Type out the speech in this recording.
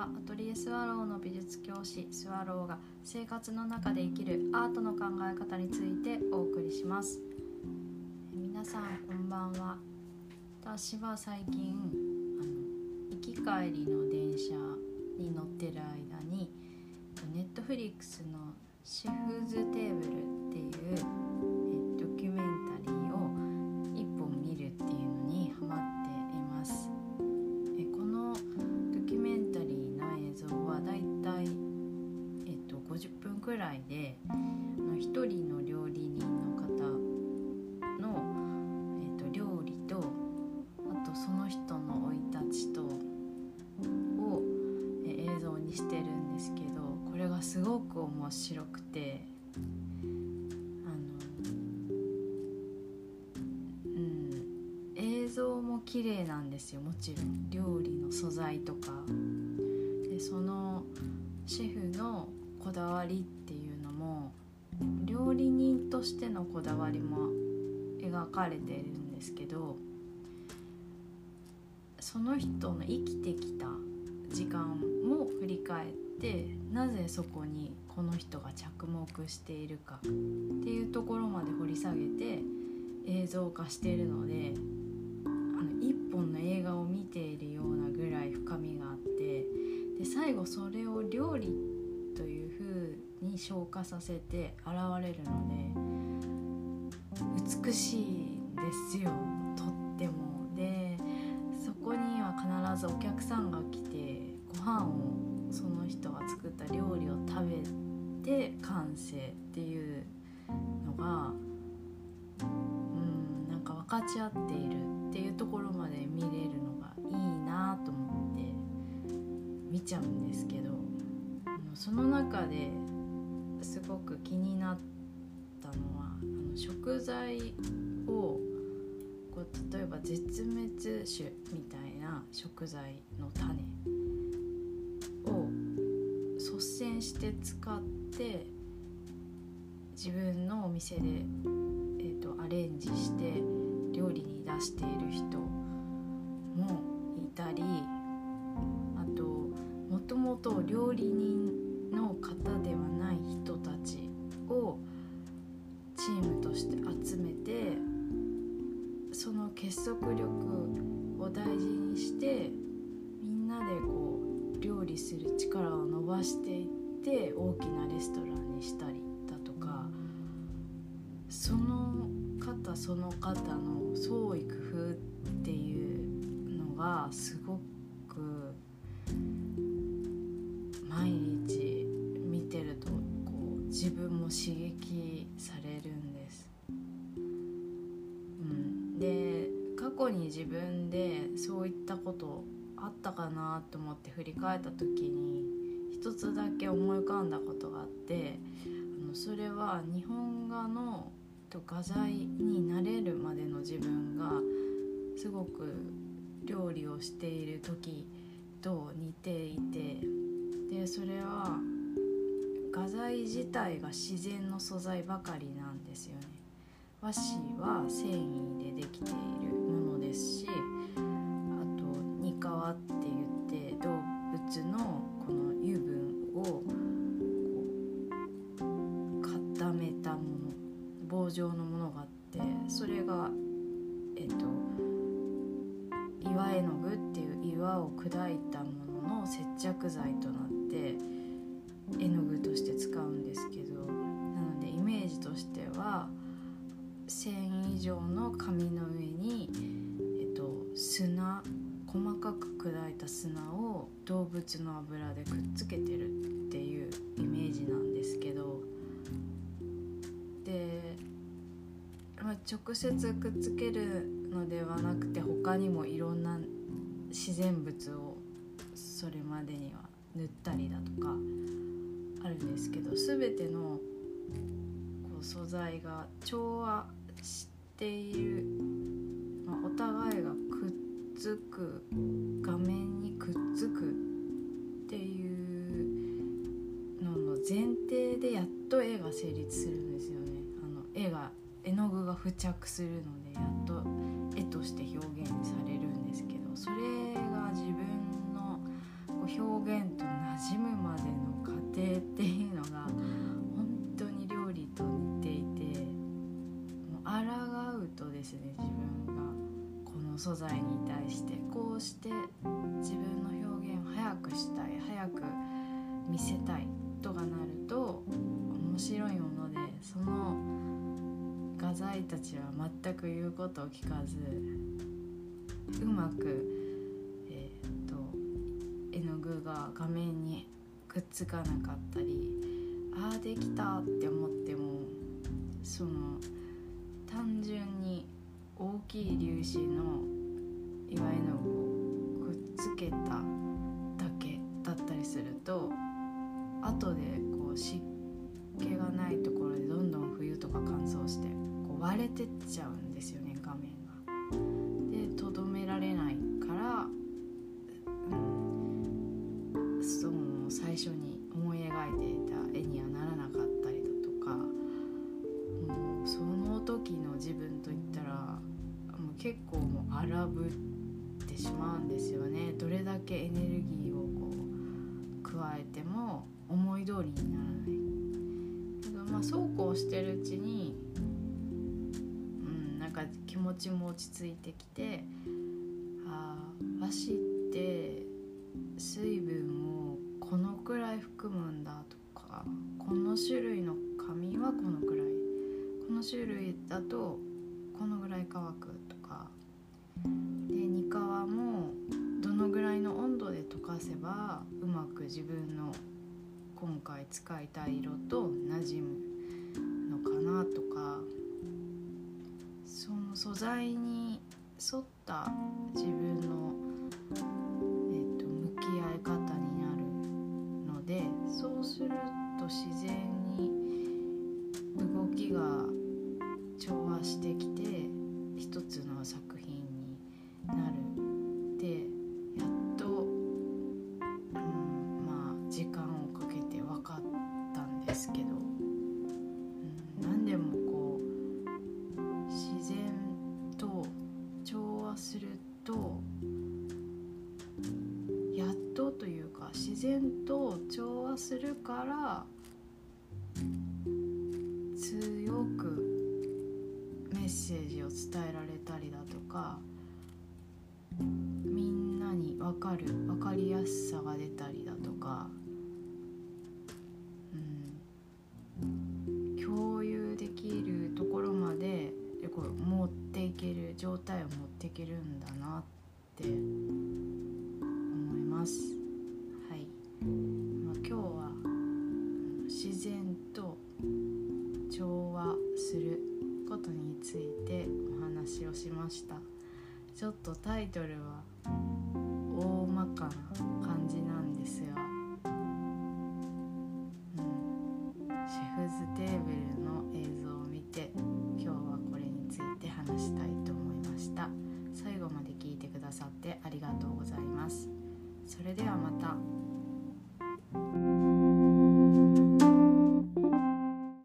はアトリエスワローの美術教師スワローが生活の中で生きるアートの考え方についてお送りします。皆さんこんばんは。私は最近あの行き帰りの電車に乗ってる間にネットフリックスの「シェフズテーブル」っていうく面白くてあのうん映像も綺麗なんですよもちろん。料理の素材とか。でそのシェフのこだわりっていうのも料理人としてのこだわりも描かれてるんですけどその人の生きてきた時間も振り返ってなぜそこにこの人が着目しているかっていうところまで掘り下げて映像化しているのであの一本の映画を見ているようなぐらい深みがあってで最後それを料理という風に消化させて現れるので美しいんですよとっても。でそこには必ずお客さんが来てご飯をがうんなんか分かち合っているっていうところまで見れるのがいいなと思って見ちゃうんですけどその中ですごく気になったのはあの食材をこう例えば絶滅種みたいな食材の種を率先して使って自分のお店で、えーと、アレンジして料理に出している人もいたりあともともと料理人の方ではない人たちをチームとして集めてその結束力を大事にしてみんなでこう料理する力を伸ばしていって大きなレストランにしたり。方その方の創意工夫っていうのがすごく毎日見てるとこう自分も刺激されるんです。うん、で過去に自分でそういったことあったかなと思って振り返った時に一つだけ思い浮かんだことがあってあのそれは日本画のと画材になれるまでの自分がすごく料理をしている時と似ていてでそれは画材自体が自然の素材ばかりなんですよね。和紙は繊維岩を砕いたものの接着剤となって絵の具として使うんですけどなのでイメージとしては繊維以上の紙の上に、えっと、砂細かく砕いた砂を動物の油でくっつけてるっていうイメージなんですけどで、まあ、直接くっつけるのではなくて他にもいろんな自然物をそれまでには塗ったりだとかあるんですけど全てのこう素材が調和している、まあ、お互いがくっつく画面にくっつくっていうのの前提でやっと絵が成立するんですよね。あの絵が絵の具が付着するのでやっと絵として表現されるんですけどそれが自分の表現と馴染むまでの過程っていうのが本当に料理と似ていてもう抗うとですね自分がこの素材に対してこうして自分の表現を早くしたい早く見せたいとかなると面白いものでその画材たちは全く言うことを聞かずうまくえー、と絵の具が画面にくっつかなかったりああできたって思ってもその単純に大きい粒子の岩絵の具をくっつけただけだったりすると後でこう湿気がないところでどんどん冬とか乾燥してこう割れてっちゃうんですよね。結構もう荒ぶってしまうんですよね。どれだけエネルギーをこう加えても思い通りにならない。けどまあそうこうしてるうちにうんなんか気持ちも落ち着いてきてああ足って水分をこのくらい含むんだとかこの種類の紙はこのくらいこの種類だとこのぐらい乾く自分の今回使いたい色と馴染むのかなとかその素材に沿ったするから強くメッセージを伝えられたりだとかみんなに分かる分かりやすさが出たりだとか、うん、共有できるところまでこう持っていける状態を持っていけるんだなって思います。ました。ちょっとタイトルは大まかな感じなんですが、うん、シェフズテーブル